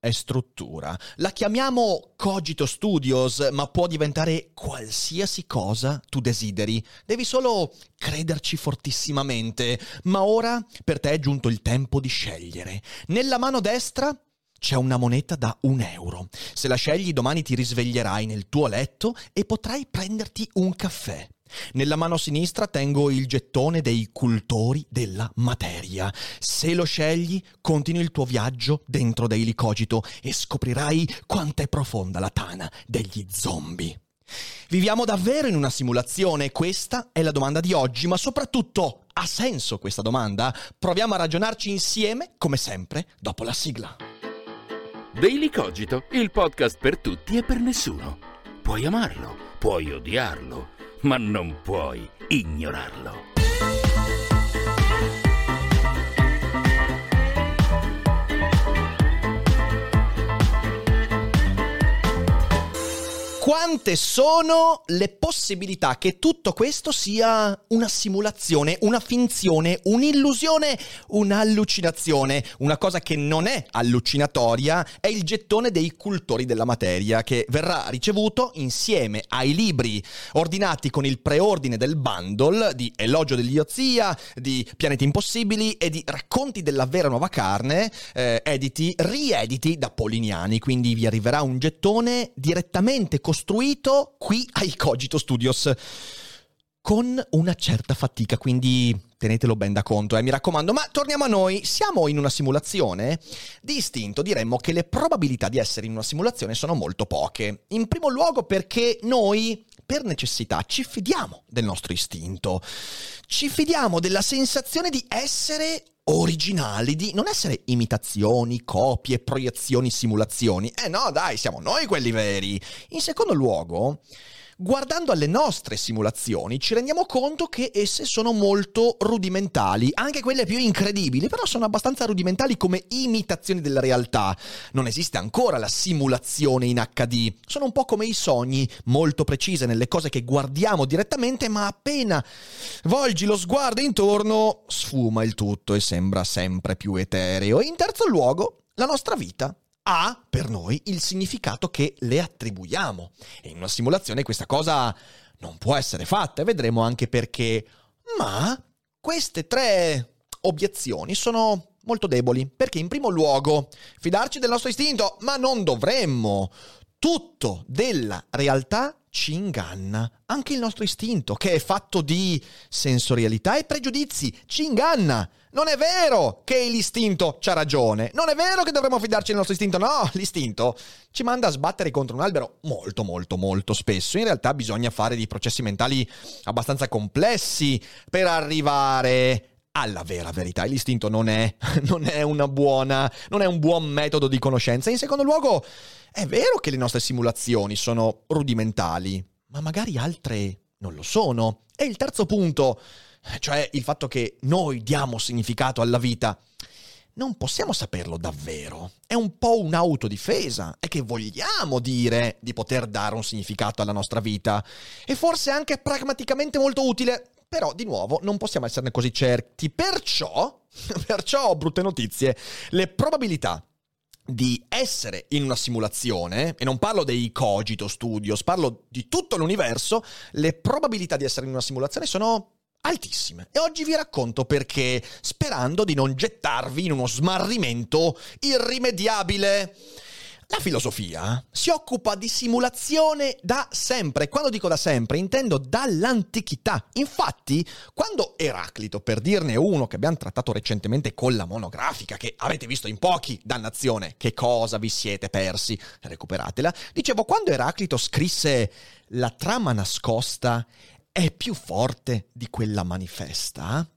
è struttura. La chiamiamo Cogito Studios, ma può diventare qualsiasi cosa tu desideri. Devi solo crederci fortissimamente. Ma ora per te è giunto il tempo di scegliere. Nella mano destra c'è una moneta da un euro. Se la scegli domani ti risveglierai nel tuo letto e potrai prenderti un caffè. Nella mano sinistra tengo il gettone dei cultori della materia. Se lo scegli, continui il tuo viaggio dentro Daily Cogito e scoprirai quanto è profonda la tana degli zombie. Viviamo davvero in una simulazione? Questa è la domanda di oggi, ma soprattutto ha senso questa domanda? Proviamo a ragionarci insieme, come sempre, dopo la sigla. Daily Cogito, il podcast per tutti e per nessuno. Puoi amarlo, puoi odiarlo ma non puoi ignorarlo. Quante sono le possibilità che tutto questo sia una simulazione, una finzione, un'illusione, un'allucinazione. Una cosa che non è allucinatoria è il gettone dei cultori della materia che verrà ricevuto insieme ai libri ordinati con il preordine del bundle di Elogio dell'idiozia, di Pianeti Impossibili e di Racconti della vera nuova carne, eh, editi, riediti da Polignani. Quindi vi arriverà un gettone direttamente costruito costruito qui ai Cogito Studios con una certa fatica, quindi tenetelo ben da conto, eh, mi raccomando. Ma torniamo a noi, siamo in una simulazione? Di istinto diremmo che le probabilità di essere in una simulazione sono molto poche. In primo luogo perché noi, per necessità, ci fidiamo del nostro istinto. Ci fidiamo della sensazione di essere originali, di non essere imitazioni, copie, proiezioni, simulazioni. Eh no, dai, siamo noi quelli veri. In secondo luogo, guardando alle nostre simulazioni ci rendiamo conto che esse sono molto rudimentali, anche quelle più incredibili, però sono abbastanza rudimentali come imitazioni della realtà. Non esiste ancora la simulazione in HD, sono un po' come i sogni, molto precise nelle cose che guardiamo direttamente, ma appena volgi lo sguardo intorno sfuma il tutto e sembra sempre più etereo. in terzo luogo, la nostra vita ha per noi il significato che le attribuiamo. E in una simulazione questa cosa non può essere fatta e vedremo anche perché. Ma queste tre obiezioni sono molto deboli, perché in primo luogo fidarci del nostro istinto, ma non dovremmo. Tutto della realtà ci inganna. Anche il nostro istinto, che è fatto di sensorialità e pregiudizi, ci inganna. Non è vero che l'istinto c'ha ragione. Non è vero che dovremmo fidarci del nostro istinto. No, l'istinto ci manda a sbattere contro un albero molto, molto, molto spesso. In realtà bisogna fare dei processi mentali abbastanza complessi per arrivare alla vera verità. L'istinto non è, non è buona, non è un buon metodo di conoscenza. In secondo luogo, è vero che le nostre simulazioni sono rudimentali, ma magari altre non lo sono. E il terzo punto, cioè il fatto che noi diamo significato alla vita, non possiamo saperlo davvero. È un po' un'autodifesa. È che vogliamo dire di poter dare un significato alla nostra vita. E forse anche pragmaticamente molto utile. Però, di nuovo, non possiamo esserne così certi. Perciò, perciò ho brutte notizie. Le probabilità di essere in una simulazione, e non parlo dei cogito studios, parlo di tutto l'universo, le probabilità di essere in una simulazione sono altissime. E oggi vi racconto perché, sperando di non gettarvi in uno smarrimento irrimediabile. La filosofia si occupa di simulazione da sempre. Quando dico da sempre, intendo dall'antichità. Infatti, quando Eraclito, per dirne uno che abbiamo trattato recentemente con la monografica, che avete visto in pochi, dannazione, che cosa vi siete persi, recuperatela, dicevo, quando Eraclito scrisse La trama nascosta è più forte di quella manifesta,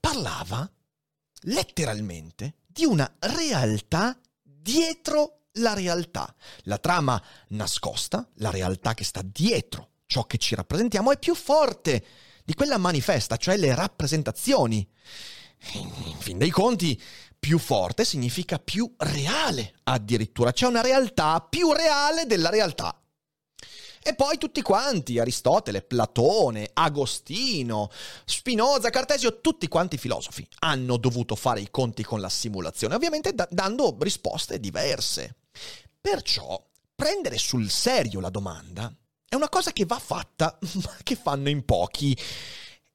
parlava letteralmente di una realtà dietro la realtà. La trama nascosta, la realtà che sta dietro ciò che ci rappresentiamo, è più forte di quella manifesta, cioè le rappresentazioni. In fin dei conti, più forte significa più reale addirittura, c'è una realtà più reale della realtà. E poi tutti quanti, Aristotele, Platone, Agostino, Spinoza, Cartesio, tutti quanti filosofi hanno dovuto fare i conti con la simulazione, ovviamente da- dando risposte diverse. Perciò prendere sul serio la domanda è una cosa che va fatta, ma che fanno in pochi.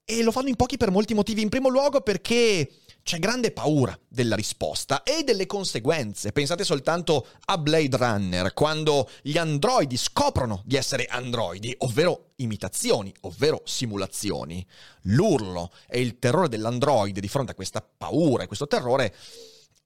E lo fanno in pochi per molti motivi. In primo luogo perché c'è grande paura della risposta e delle conseguenze. Pensate soltanto a Blade Runner, quando gli androidi scoprono di essere androidi, ovvero imitazioni, ovvero simulazioni. L'urlo e il terrore dell'androide di fronte a questa paura e questo terrore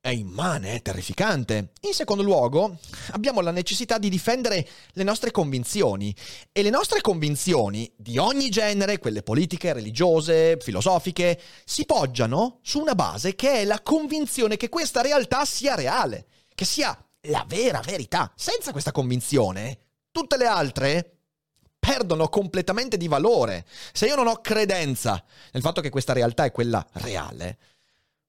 è immane, è terrificante. In secondo luogo, abbiamo la necessità di difendere le nostre convinzioni. E le nostre convinzioni, di ogni genere, quelle politiche, religiose, filosofiche, si poggiano su una base che è la convinzione che questa realtà sia reale, che sia la vera verità. Senza questa convinzione, tutte le altre perdono completamente di valore. Se io non ho credenza nel fatto che questa realtà è quella reale,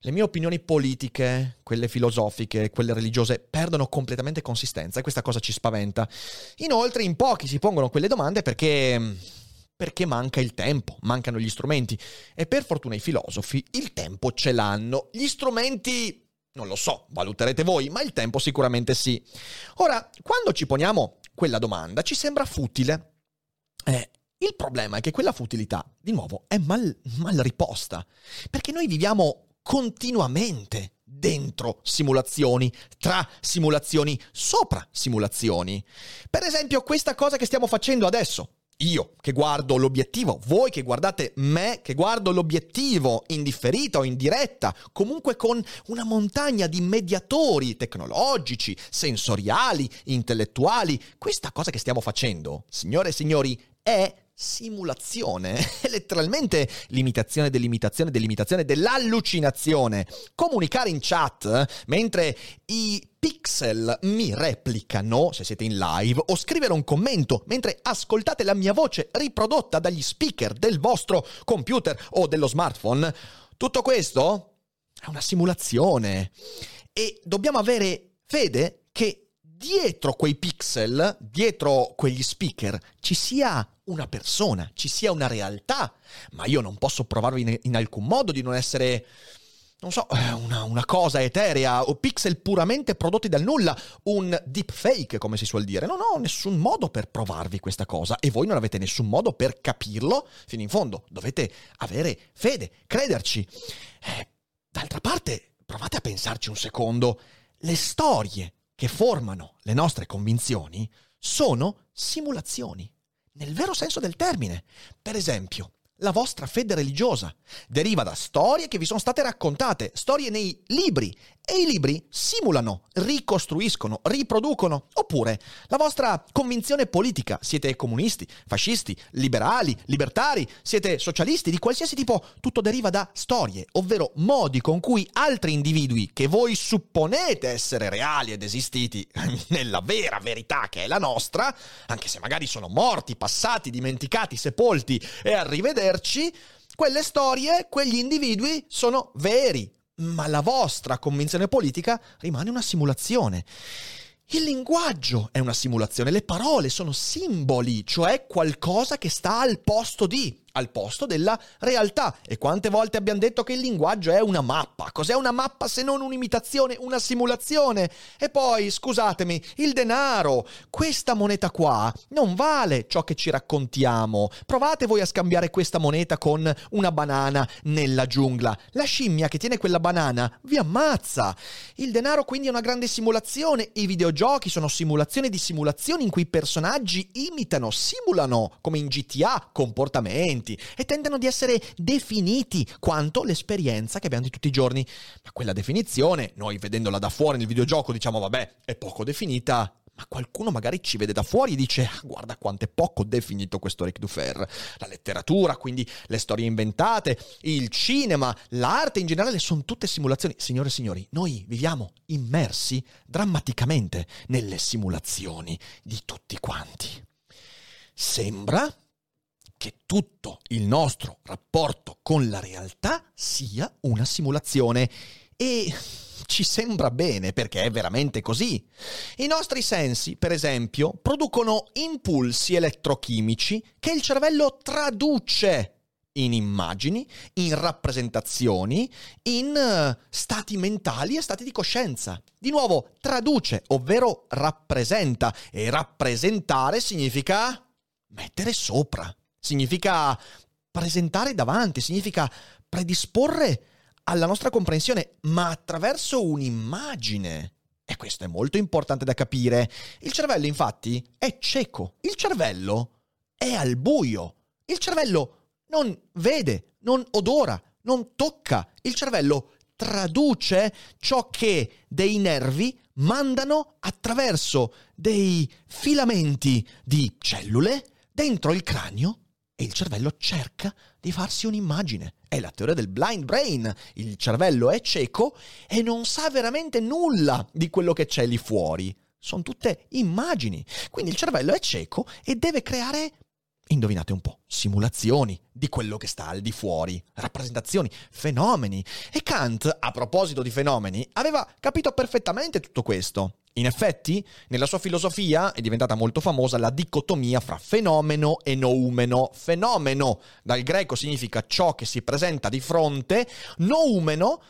le mie opinioni politiche, quelle filosofiche, quelle religiose, perdono completamente consistenza e questa cosa ci spaventa. Inoltre in pochi si pongono quelle domande perché perché manca il tempo, mancano gli strumenti. E per fortuna i filosofi il tempo ce l'hanno. Gli strumenti, non lo so, valuterete voi, ma il tempo sicuramente sì. Ora, quando ci poniamo quella domanda, ci sembra futile. Eh, il problema è che quella futilità, di nuovo, è mal, mal riposta. Perché noi viviamo continuamente dentro simulazioni, tra simulazioni, sopra simulazioni. Per esempio, questa cosa che stiamo facendo adesso. Io che guardo l'obiettivo, voi che guardate me che guardo l'obiettivo in differita o in diretta, comunque con una montagna di mediatori tecnologici, sensoriali, intellettuali. Questa cosa che stiamo facendo, signore e signori, è simulazione, letteralmente l'imitazione dell'imitazione dell'imitazione dell'allucinazione. Comunicare in chat mentre i pixel mi replicano, se siete in live, o scrivere un commento mentre ascoltate la mia voce riprodotta dagli speaker del vostro computer o dello smartphone. Tutto questo è una simulazione e dobbiamo avere fede che dietro quei pixel, dietro quegli speaker, ci sia una persona, ci sia una realtà, ma io non posso provarvi in, alcun modo di non essere non so, eh, una, una, cosa eterea o pixel puramente prodotti dal nulla, un deepfake come si suol dire. Non ho nessun modo per provarvi questa cosa e voi non avete nessun modo per capirlo fino in fondo. Dovete avere fede, crederci. Eh, d'altra parte, provate a pensarci un secondo. Le storie che formano le nostre convinzioni sono simulazioni, nel vero senso del termine. Per esempio, la vostra fede religiosa deriva da storie che vi sono state raccontate, storie nei libri e i libri simulano, ricostruiscono, riproducono. Oppure la vostra convinzione politica. Siete comunisti, fascisti, liberali, libertari, siete socialisti di qualsiasi tipo. Tutto deriva da storie, ovvero modi con cui altri individui che voi supponete essere reali ed esistiti nella vera verità che è la nostra, anche se magari sono morti, passati, dimenticati, sepolti e arrivederci, quelle storie, quegli individui sono veri, ma la vostra convinzione politica rimane una simulazione. Il linguaggio è una simulazione, le parole sono simboli, cioè qualcosa che sta al posto di al posto della realtà. E quante volte abbiamo detto che il linguaggio è una mappa? Cos'è una mappa se non un'imitazione, una simulazione? E poi, scusatemi, il denaro, questa moneta qua non vale ciò che ci raccontiamo. Provate voi a scambiare questa moneta con una banana nella giungla. La scimmia che tiene quella banana vi ammazza. Il denaro quindi è una grande simulazione. I videogiochi sono simulazioni di simulazioni in cui i personaggi imitano, simulano, come in GTA, comportamenti elementi e tendono di essere definiti quanto l'esperienza che abbiamo di tutti i giorni. Ma quella definizione, noi vedendola da fuori nel videogioco diciamo vabbè, è poco definita, ma qualcuno magari ci vede da fuori e dice ah, guarda quanto è poco definito questo Ric Dufer. La letteratura, quindi le storie inventate, il cinema, l'arte in generale sono tutte simulazioni. Signore e signori, noi viviamo immersi drammaticamente nelle simulazioni di tutti quanti. Sembra che tutto il nostro rapporto con la realtà sia una simulazione. E ci sembra bene perché è veramente così. I nostri sensi, per esempio, producono impulsi elettrochimici che il cervello traduce in immagini, in rappresentazioni, in uh, stati mentali e stati di coscienza. Di nuovo, traduce, ovvero rappresenta. E rappresentare significa mettere sopra, significa presentare davanti, significa predisporre alla nostra comprensione, ma attraverso un'immagine. E questo è molto importante da capire. Il cervello, infatti, è cieco. Il cervello è al buio. Il cervello non vede, non odora, non tocca. Il cervello traduce ciò che dei nervi mandano attraverso dei filamenti di cellule dentro il cranio e il cervello cerca di farsi un'immagine. È la teoria del blind brain. Il cervello è cieco e non sa veramente nulla di quello che c'è lì fuori. Sono tutte immagini. Quindi il cervello è cieco e deve creare indovinate un po', simulazioni di quello che sta al di fuori, rappresentazioni, fenomeni. E Kant, a proposito di fenomeni, aveva capito perfettamente tutto questo. In effetti, nella sua filosofia è diventata molto famosa la dicotomia fra fenomeno e noumeno. Fenomeno, dal greco significa ciò che si presenta di fronte, noumeno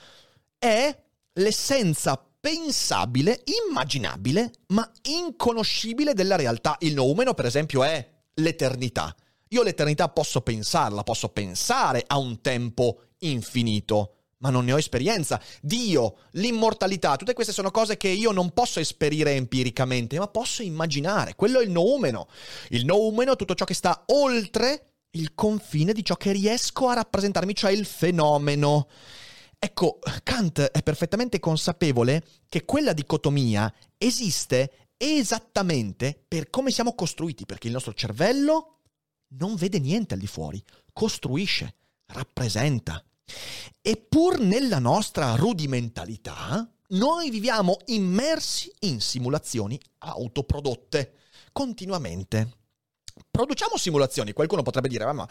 è l'essenza pensabile, immaginabile, ma inconoscibile della realtà. Il noumeno, per esempio, è l'eternità. Io l'eternità posso pensarla, posso pensare a un tempo infinito, ma non ne ho esperienza. Dio, l'immortalità, tutte queste sono cose che io non posso esperire empiricamente, ma posso immaginare. Quello è il noumeno. Il noumeno è tutto ciò che sta oltre il confine di ciò che riesco a rappresentarmi, cioè il fenomeno. Ecco, Kant è perfettamente consapevole che quella dicotomia esiste esattamente per come siamo costruiti, perché il nostro cervello non vede niente al di fuori, costruisce, rappresenta. E pur nella nostra rudimentalità, noi viviamo immersi in simulazioni autoprodotte continuamente. Produciamo simulazioni, qualcuno potrebbe dire, ma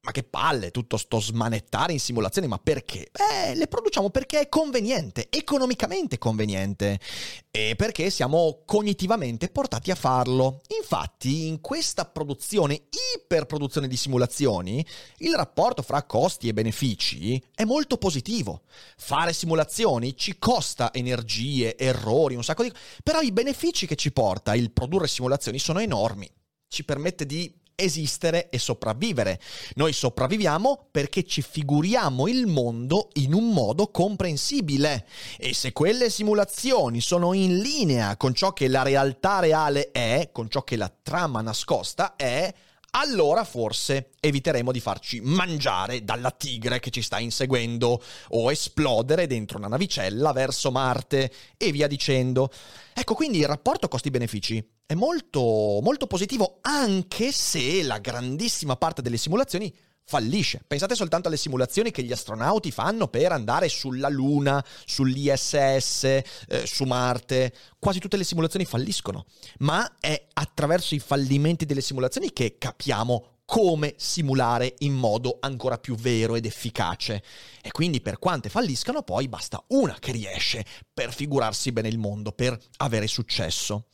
ma che palle tutto sto smanettare in simulazioni, ma perché? Beh, le produciamo perché è conveniente, economicamente conveniente e perché siamo cognitivamente portati a farlo. Infatti, in questa produzione, iperproduzione di simulazioni, il rapporto fra costi e benefici è molto positivo. Fare simulazioni ci costa energie, errori, un sacco di... però i benefici che ci porta il produrre simulazioni sono enormi. Ci permette di esistere e sopravvivere. Noi sopravviviamo perché ci figuriamo il mondo in un modo comprensibile e se quelle simulazioni sono in linea con ciò che la realtà reale è, con ciò che la trama nascosta è, allora forse eviteremo di farci mangiare dalla tigre che ci sta inseguendo o esplodere dentro una navicella verso Marte e via dicendo. Ecco, quindi il rapporto costi-benefici è molto, molto positivo anche se la grandissima parte delle simulazioni fallisce. Pensate soltanto alle simulazioni che gli astronauti fanno per andare sulla Luna, sull'ISS, eh, su Marte. Quasi tutte le simulazioni falliscono, ma è attraverso i fallimenti delle simulazioni che capiamo come simulare in modo ancora più vero ed efficace. E quindi per quante falliscano poi basta una che riesce per figurarsi bene il mondo, per avere successo.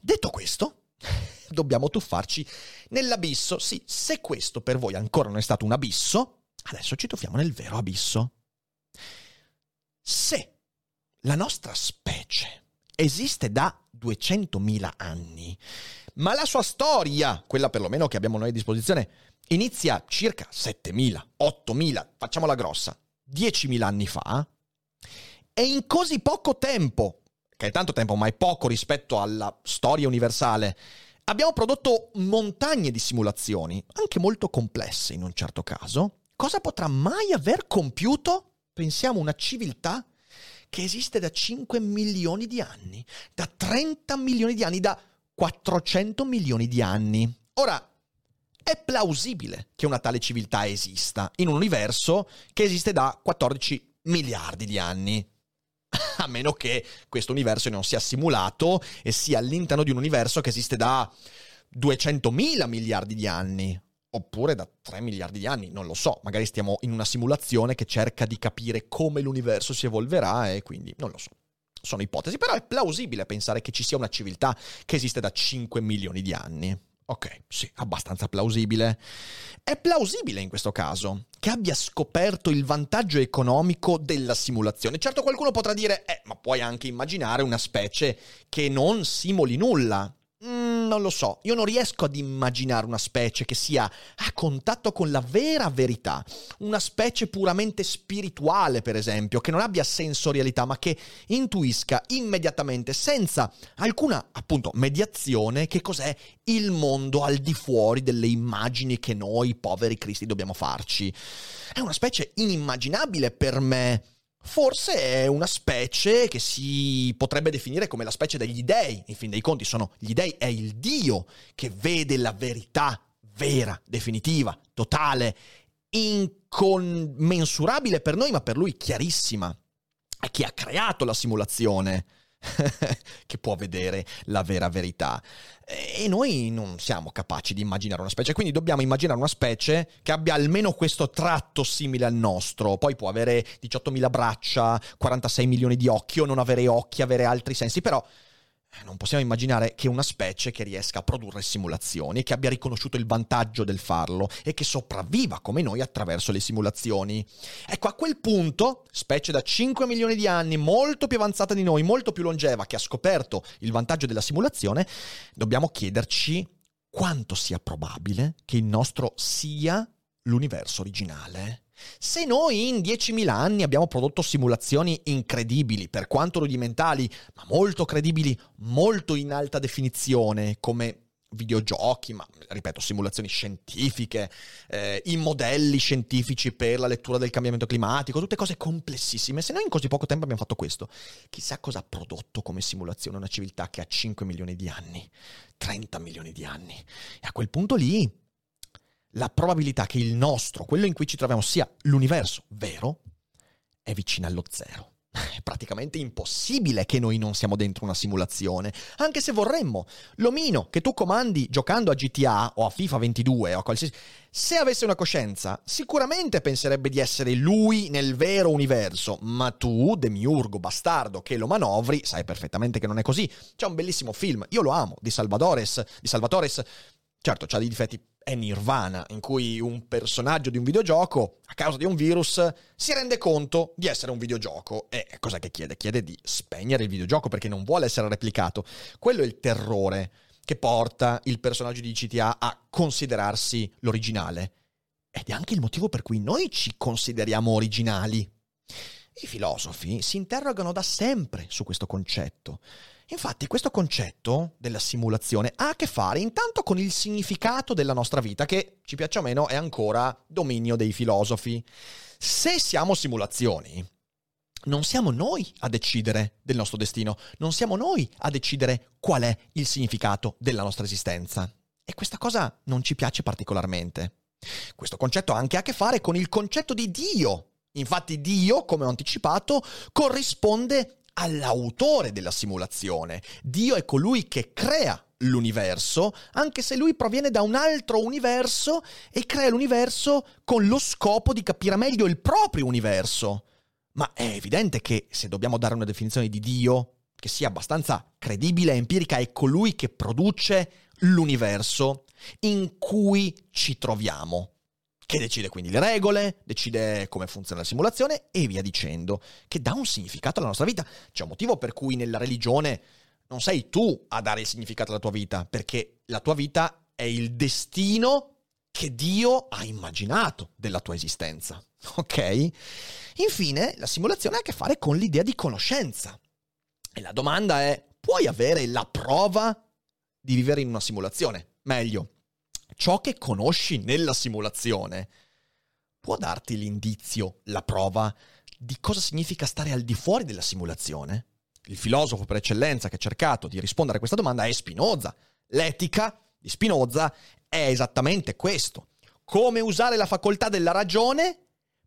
Detto questo, dobbiamo tuffarci nell'abisso. Sì, se questo per voi ancora non è stato un abisso, adesso ci tuffiamo nel vero abisso. Se la nostra specie esiste da 200.000 anni, ma la sua storia, quella perlomeno che abbiamo noi a disposizione, inizia circa 7.000, 8.000, facciamola grossa, 10.000 anni fa, e in così poco tempo, che è tanto tempo ma è poco rispetto alla storia universale, Abbiamo prodotto montagne di simulazioni, anche molto complesse in un certo caso. Cosa potrà mai aver compiuto? Pensiamo una civiltà che esiste da 5 milioni di anni, da 30 milioni di anni, da 400 milioni di anni. Ora, è plausibile che una tale civiltà esista in un universo che esiste da 14 miliardi di anni a meno che questo universo non sia simulato e sia all'interno di un universo che esiste da 200.000 miliardi di anni, oppure da 3 miliardi di anni, non lo so, magari stiamo in una simulazione che cerca di capire come l'universo si evolverà e quindi non lo so. Sono ipotesi, però è plausibile pensare che ci sia una civiltà che esiste da 5 milioni di anni. Ok, sì, abbastanza plausibile. È plausibile in questo caso che abbia scoperto il vantaggio economico della simulazione. Certo qualcuno potrà dire, eh, ma puoi anche immaginare una specie che non simuli nulla. Mm, non lo so, io non riesco ad immaginare una specie che sia a contatto con la vera verità, una specie puramente spirituale, per esempio, che non abbia sensorialità, ma che intuisca immediatamente, senza alcuna, appunto, mediazione, che cos'è il mondo al di fuori delle immagini che noi, poveri cristi, dobbiamo farci. È una specie inimmaginabile per me Forse è una specie che si potrebbe definire come la specie degli dei. In fin dei conti sono gli dei, è il Dio che vede la verità vera, definitiva, totale, incommensurabile per noi, ma per lui chiarissima. È chi ha creato la simulazione. che può vedere la vera verità. E noi non siamo capaci di immaginare una specie, quindi dobbiamo immaginare una specie che abbia almeno questo tratto simile al nostro. Poi può avere 18.000 braccia, 46 milioni di occhi o non avere occhi, avere altri sensi, però non possiamo immaginare che una specie che riesca a produrre simulazioni, che abbia riconosciuto il vantaggio del farlo e che sopravviva come noi attraverso le simulazioni. Ecco, a quel punto, specie da 5 milioni di anni, molto più avanzata di noi, molto più longeva, che ha scoperto il vantaggio della simulazione, dobbiamo chiederci quanto sia probabile che il nostro sia l'universo originale. Se noi in 10.000 anni abbiamo prodotto simulazioni incredibili, per quanto rudimentali, ma molto credibili, molto in alta definizione, come videogiochi, ma ripeto, simulazioni scientifiche, eh, i modelli scientifici per la lettura del cambiamento climatico, tutte cose complessissime. Se noi in così poco tempo abbiamo fatto questo, chissà cosa ha prodotto come simulazione una civiltà che ha 5 milioni di anni, 30 milioni di anni. E a quel punto lì la probabilità che il nostro, quello in cui ci troviamo, sia l'universo vero, è vicina allo zero. È praticamente impossibile che noi non siamo dentro una simulazione, anche se vorremmo. L'omino che tu comandi giocando a GTA o a FIFA 22 o a qualsiasi... Se avesse una coscienza, sicuramente penserebbe di essere lui nel vero universo, ma tu, demiurgo bastardo che lo manovri, sai perfettamente che non è così. C'è un bellissimo film, io lo amo, di Salvadores, di Salvatores, certo, ha dei difetti è Nirvana, in cui un personaggio di un videogioco, a causa di un virus, si rende conto di essere un videogioco. E cosa che chiede? Chiede di spegnere il videogioco perché non vuole essere replicato. Quello è il terrore che porta il personaggio di GTA a considerarsi l'originale. Ed è anche il motivo per cui noi ci consideriamo originali. I filosofi si interrogano da sempre su questo concetto. Infatti questo concetto della simulazione ha a che fare intanto con il significato della nostra vita, che ci piaccia o meno è ancora dominio dei filosofi. Se siamo simulazioni, non siamo noi a decidere del nostro destino, non siamo noi a decidere qual è il significato della nostra esistenza. E questa cosa non ci piace particolarmente. Questo concetto ha anche a che fare con il concetto di Dio. Infatti Dio, come ho anticipato, corrisponde all'autore della simulazione. Dio è colui che crea l'universo, anche se lui proviene da un altro universo e crea l'universo con lo scopo di capire meglio il proprio universo. Ma è evidente che se dobbiamo dare una definizione di Dio che sia abbastanza credibile e empirica, è colui che produce l'universo in cui ci troviamo che decide quindi le regole, decide come funziona la simulazione e via dicendo, che dà un significato alla nostra vita. C'è un motivo per cui nella religione non sei tu a dare il significato alla tua vita, perché la tua vita è il destino che Dio ha immaginato della tua esistenza. Ok? Infine, la simulazione ha a che fare con l'idea di conoscenza. E la domanda è, puoi avere la prova di vivere in una simulazione? Meglio, ciò che conosci nella simulazione può darti l'indizio, la prova di cosa significa stare al di fuori della simulazione? Il filosofo per eccellenza che ha cercato di rispondere a questa domanda è Spinoza. L'etica di Spinoza è esattamente questo. Come usare la facoltà della ragione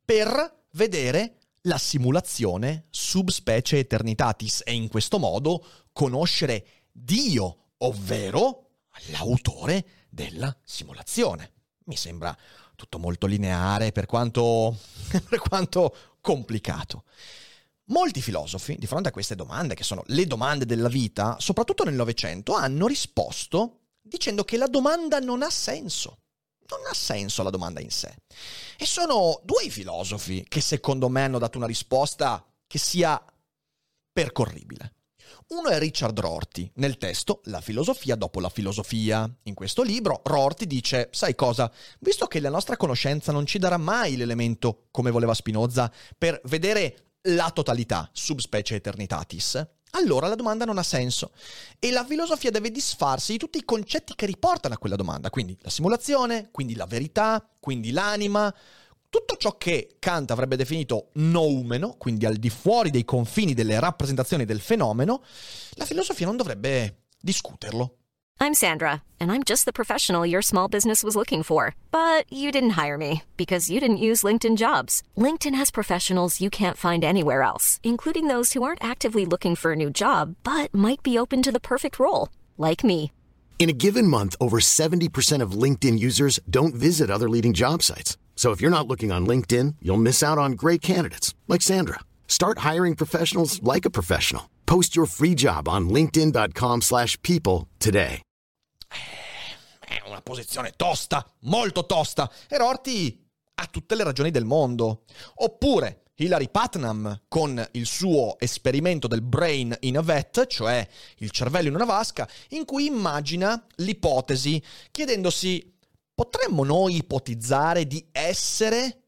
per vedere la simulazione subspecie eternitatis e in questo modo conoscere Dio, ovvero l'autore della simulazione. Mi sembra tutto molto lineare per quanto, per quanto complicato. Molti filosofi, di fronte a queste domande, che sono le domande della vita, soprattutto nel Novecento, hanno risposto dicendo che la domanda non ha senso. Non ha senso la domanda in sé. E sono due filosofi che secondo me hanno dato una risposta che sia percorribile. Uno è Richard Rorty, nel testo La filosofia dopo la filosofia. In questo libro Rorty dice, sai cosa, visto che la nostra conoscenza non ci darà mai l'elemento, come voleva Spinoza, per vedere la totalità, subspecie eternitatis, allora la domanda non ha senso. E la filosofia deve disfarsi di tutti i concetti che riportano a quella domanda, quindi la simulazione, quindi la verità, quindi l'anima, tutto ciò che Kant avrebbe definito noumeno, quindi al di fuori dei confini delle rappresentazioni del fenomeno, la filosofia non dovrebbe discuterlo. I'm Sandra, and I'm just the professional your small business was looking for. But you didn't hire me because you didn't use LinkedIn jobs. LinkedIn has professionals you can't find anywhere else, including those who aren't actively looking for a new job but might be open to the perfect role, like me. In a given month, over 70% of LinkedIn users don't visit other leading job sites. So if you're not looking on LinkedIn, you'll miss out on great candidates like Sandra. Start hiring professionals like a professional. Post your free job on linkedin.com/people today. È una posizione tosta, molto tosta. E Rorty ha tutte le ragioni del mondo. Oppure Hilary Putnam con il suo esperimento del brain in a vat, cioè il cervello in una vasca, in cui immagina l'ipotesi chiedendosi potremmo noi ipotizzare di essere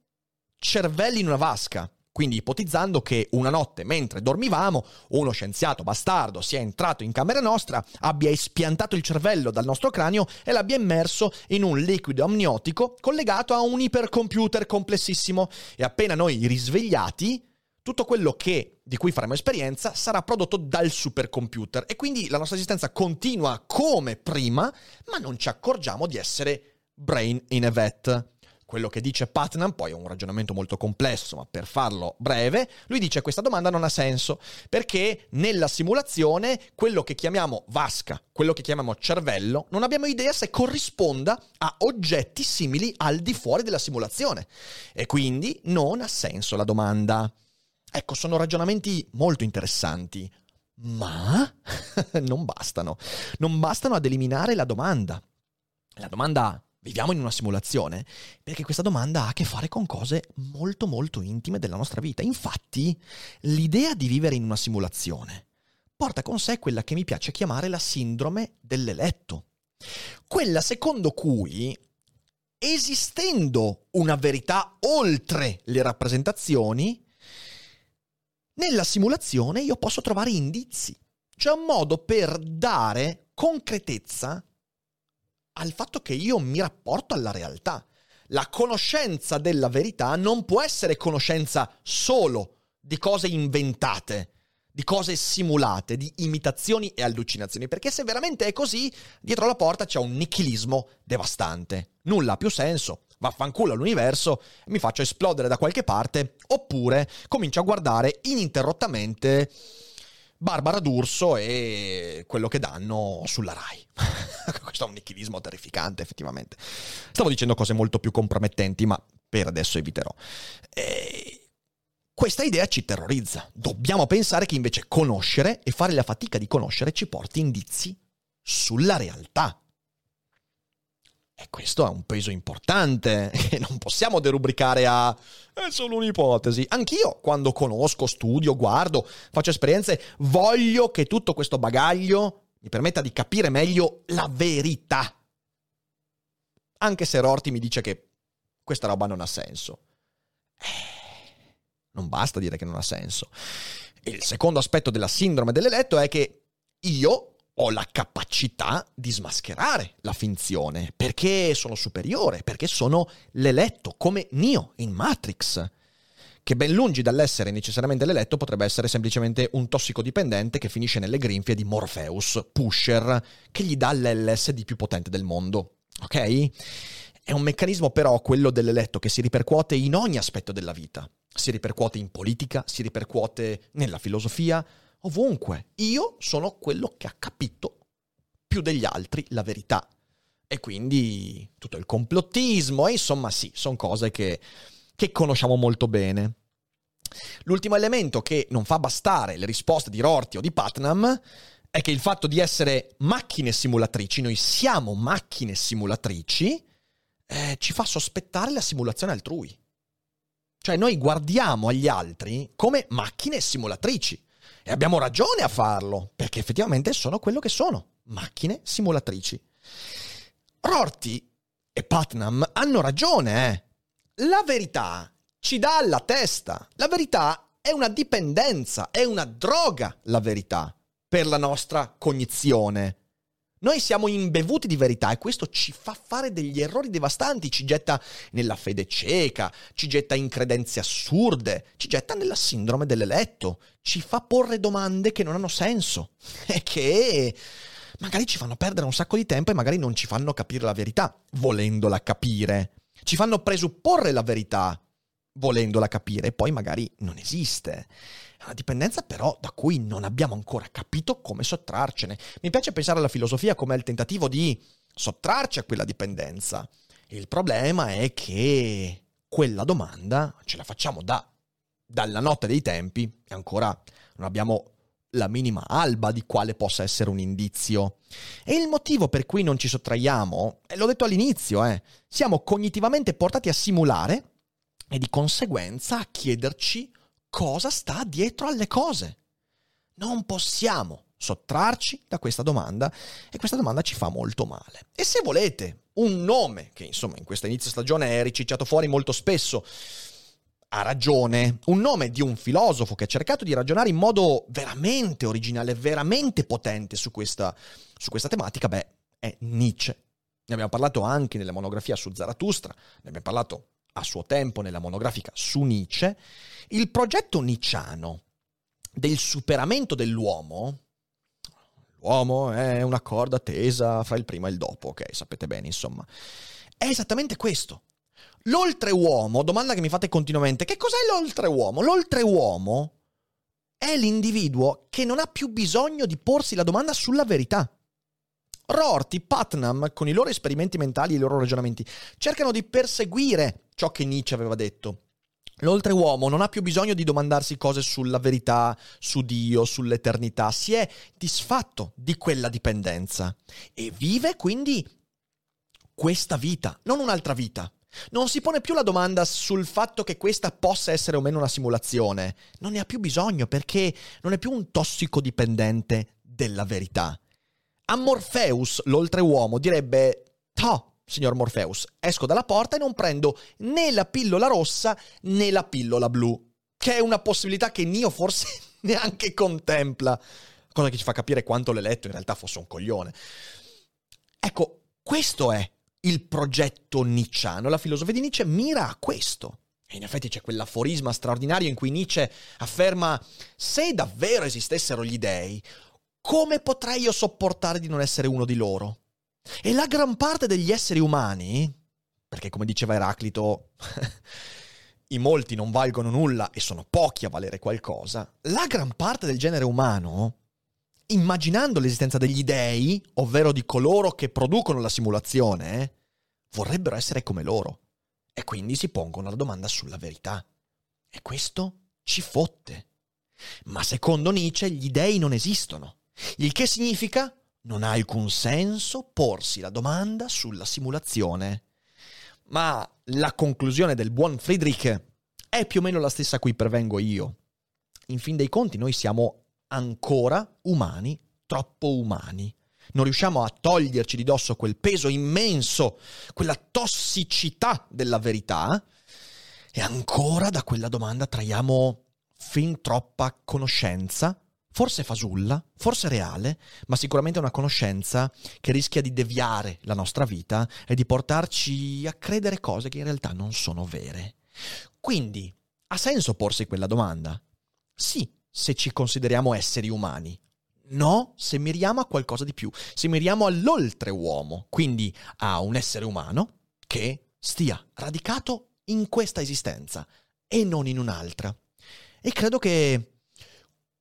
cervelli in una vasca? Quindi ipotizzando che una notte, mentre dormivamo, uno scienziato bastardo sia entrato in camera nostra, abbia espiantato il cervello dal nostro cranio e l'abbia immerso in un liquido amniotico collegato a un ipercomputer complessissimo. E appena noi risvegliati, tutto quello che, di cui faremo esperienza sarà prodotto dal supercomputer e quindi la nostra esistenza continua come prima, ma non ci accorgiamo di essere brain in a vat. Quello che dice Putnam poi è un ragionamento molto complesso, ma per farlo breve, lui dice questa domanda non ha senso, perché nella simulazione quello che chiamiamo vasca, quello che chiamiamo cervello, non abbiamo idea se corrisponda a oggetti simili al di fuori della simulazione. E quindi non ha senso la domanda. Ecco, sono ragionamenti molto interessanti, ma non bastano. Non bastano ad eliminare la domanda. La domanda viviamo in una simulazione? Perché questa domanda ha a che fare con cose molto molto intime della nostra vita. Infatti, l'idea di vivere in una simulazione porta con sé quella che mi piace chiamare la sindrome dell'eletto. Quella secondo cui, esistendo una verità oltre le rappresentazioni, nella simulazione io posso trovare indizi. C'è un modo per dare concretezza al fatto che io mi rapporto alla realtà. La conoscenza della verità non può essere conoscenza solo di cose inventate, di cose simulate, di imitazioni e allucinazioni, perché se veramente è così, dietro la porta c'è un nichilismo devastante. Nulla ha più senso, vaffanculo all'universo, mi faccio esplodere da qualche parte, oppure comincio a guardare ininterrottamente Barbara D'Urso e quello che danno sulla RAI. Questo è un nichilismo terrificante, effettivamente. Stavo dicendo cose molto più compromettenti, ma per adesso eviterò. E questa idea ci terrorizza. Dobbiamo pensare che invece conoscere e fare la fatica di conoscere ci porti indizi sulla realtà. E questo è un peso importante che non possiamo derubricare a è solo un'ipotesi. Anch'io, quando conosco, studio, guardo, faccio esperienze, voglio che tutto questo bagaglio mi permetta di capire meglio la verità. Anche se Rorty mi dice che questa roba non ha senso. Eh, non basta dire che non ha senso. Il secondo aspetto della sindrome dell'eletto è che io ho la capacità di smascherare la finzione, perché sono superiore, perché sono l'eletto, come Neo in Matrix, che ben lungi dall'essere necessariamente l'eletto potrebbe essere semplicemente un tossicodipendente che finisce nelle grinfie di Morpheus, Pusher, che gli dà l'LSD più potente del mondo. Ok? È un meccanismo però quello dell'eletto che si ripercuote in ogni aspetto della vita. Si ripercuote in politica, si ripercuote nella filosofia, ovunque. Io sono quello che ha capito più degli altri la verità. E quindi tutto il complottismo, insomma sì, sono cose che, che conosciamo molto bene. L'ultimo elemento che non fa bastare le risposte di Rorty o di Putnam è che il fatto di essere macchine simulatrici, noi siamo macchine simulatrici, eh, ci fa sospettare la simulazione altrui. Cioè noi guardiamo agli altri come macchine simulatrici. E abbiamo ragione a farlo, perché effettivamente sono quello che sono, macchine simulatrici. Rorty e Putnam hanno ragione, eh. La verità ci dà alla testa. La verità è una dipendenza, è una droga, la verità, per la nostra cognizione. Noi siamo imbevuti di verità e questo ci fa fare degli errori devastanti, ci getta nella fede cieca, ci getta in credenze assurde, ci getta nella sindrome dell'eletto, ci fa porre domande che non hanno senso e che magari ci fanno perdere un sacco di tempo e magari non ci fanno capire la verità, volendola capire. Ci fanno presupporre la verità, volendola capire, e poi magari non esiste. Una dipendenza però da cui non abbiamo ancora capito come sottrarcene. Mi piace pensare alla filosofia come il tentativo di sottrarci a quella dipendenza. Il problema è che quella domanda ce la facciamo da, dalla notte dei tempi e ancora non abbiamo la minima alba di quale possa essere un indizio. E il motivo per cui non ci sottraiamo, e l'ho detto all'inizio, eh, siamo cognitivamente portati a simulare e di conseguenza a chiederci cosa sta dietro alle cose. Non possiamo sottrarci da questa domanda e questa domanda ci fa molto male. E se volete un nome che insomma in questa inizio stagione è ricicciato fuori molto spesso, ha ragione, un nome di un filosofo che ha cercato di ragionare in modo veramente originale, veramente potente su questa, su questa tematica, beh, è Nietzsche. Ne abbiamo parlato anche nella monografia su Zarathustra, ne abbiamo parlato a suo tempo nella monografica su Nietzsche, il progetto nicciano del superamento dell'uomo, l'uomo è una corda tesa fra il prima e il dopo, ok, sapete bene, insomma, è esattamente questo. L'oltreuomo, domanda che mi fate continuamente, che cos'è l'oltreuomo? L'oltreuomo è l'individuo che non ha più bisogno di porsi la domanda sulla verità. Rorty, Putnam, con i loro esperimenti mentali e i loro ragionamenti, cercano di perseguire ciò che Nietzsche aveva detto. L'oltreuomo non ha più bisogno di domandarsi cose sulla verità, su Dio, sull'eternità, si è disfatto di quella dipendenza e vive quindi questa vita, non un'altra vita. Non si pone più la domanda sul fatto che questa possa essere o meno una simulazione, non ne ha più bisogno perché non è più un tossicodipendente della verità. A Morpheus, l'oltreuomo, direbbe: Toh, signor Morpheus, esco dalla porta e non prendo né la pillola rossa né la pillola blu. Che è una possibilità che Nio forse neanche contempla. Cosa che ci fa capire quanto l'eletto in realtà fosse un coglione. Ecco, questo è il progetto nicciano. La filosofia di Nietzsche mira a questo. E in effetti c'è quell'aforisma straordinario in cui Nietzsche afferma: se davvero esistessero gli dei, come potrei io sopportare di non essere uno di loro? E la gran parte degli esseri umani, perché come diceva Eraclito, i molti non valgono nulla e sono pochi a valere qualcosa, la gran parte del genere umano, immaginando l'esistenza degli dei, ovvero di coloro che producono la simulazione, vorrebbero essere come loro. E quindi si pongono la domanda sulla verità. E questo ci fotte. Ma secondo Nietzsche gli dei non esistono. Il che significa non ha alcun senso porsi la domanda sulla simulazione. Ma la conclusione del buon Friedrich è più o meno la stessa a cui pervengo io. In fin dei conti noi siamo ancora umani, troppo umani. Non riusciamo a toglierci di dosso quel peso immenso, quella tossicità della verità e ancora da quella domanda traiamo fin troppa conoscenza forse fasulla, forse reale, ma sicuramente una conoscenza che rischia di deviare la nostra vita e di portarci a credere cose che in realtà non sono vere. Quindi, ha senso porsi quella domanda? Sì, se ci consideriamo esseri umani. No, se miriamo a qualcosa di più, se miriamo all'oltreuomo, quindi a un essere umano che stia radicato in questa esistenza e non in un'altra. E credo che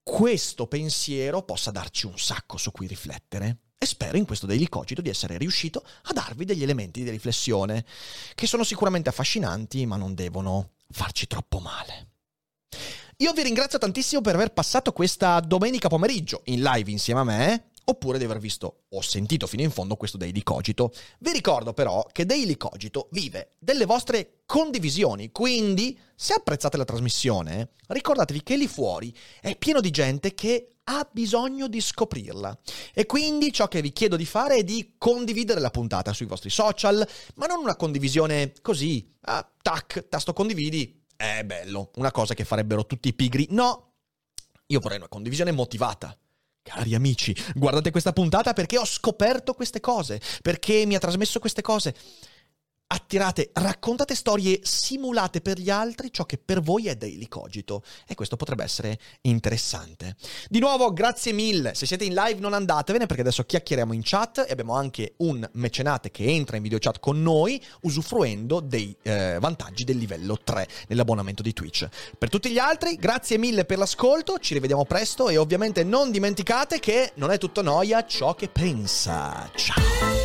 questo pensiero possa darci un sacco su cui riflettere e spero in questo Daily Cogito di essere riuscito a darvi degli elementi di riflessione che sono sicuramente affascinanti ma non devono farci troppo male. Io vi ringrazio tantissimo per aver passato questa domenica pomeriggio in live insieme a me oppure di aver visto o sentito fino in fondo questo Daily Cogito. Vi ricordo però che Daily Cogito vive delle vostre condivisioni, quindi se apprezzate la trasmissione, ricordatevi che lì fuori è pieno di gente che ha bisogno di scoprirla. E quindi ciò che vi chiedo di fare è di condividere la puntata sui vostri social, ma non una condivisione così, ah, tac, tasto condividi, è bello, una cosa che farebbero tutti i pigri. No, io vorrei una condivisione motivata. Cari amici, guardate questa puntata perché ho scoperto queste cose, perché mi ha trasmesso queste cose attirate, raccontate storie simulate per gli altri, ciò che per voi è daily cogito. E questo potrebbe essere interessante. Di nuovo, grazie mille. Se siete in live non andatevene perché adesso chiacchieriamo in chat e abbiamo anche un mecenate che entra in video chat con noi usufruendo dei eh, vantaggi del livello 3 nell'abbonamento di Twitch. Per tutti gli altri, grazie mille per l'ascolto, ci rivediamo presto e ovviamente non dimenticate che non è tutto noia ciò che pensa. Ciao!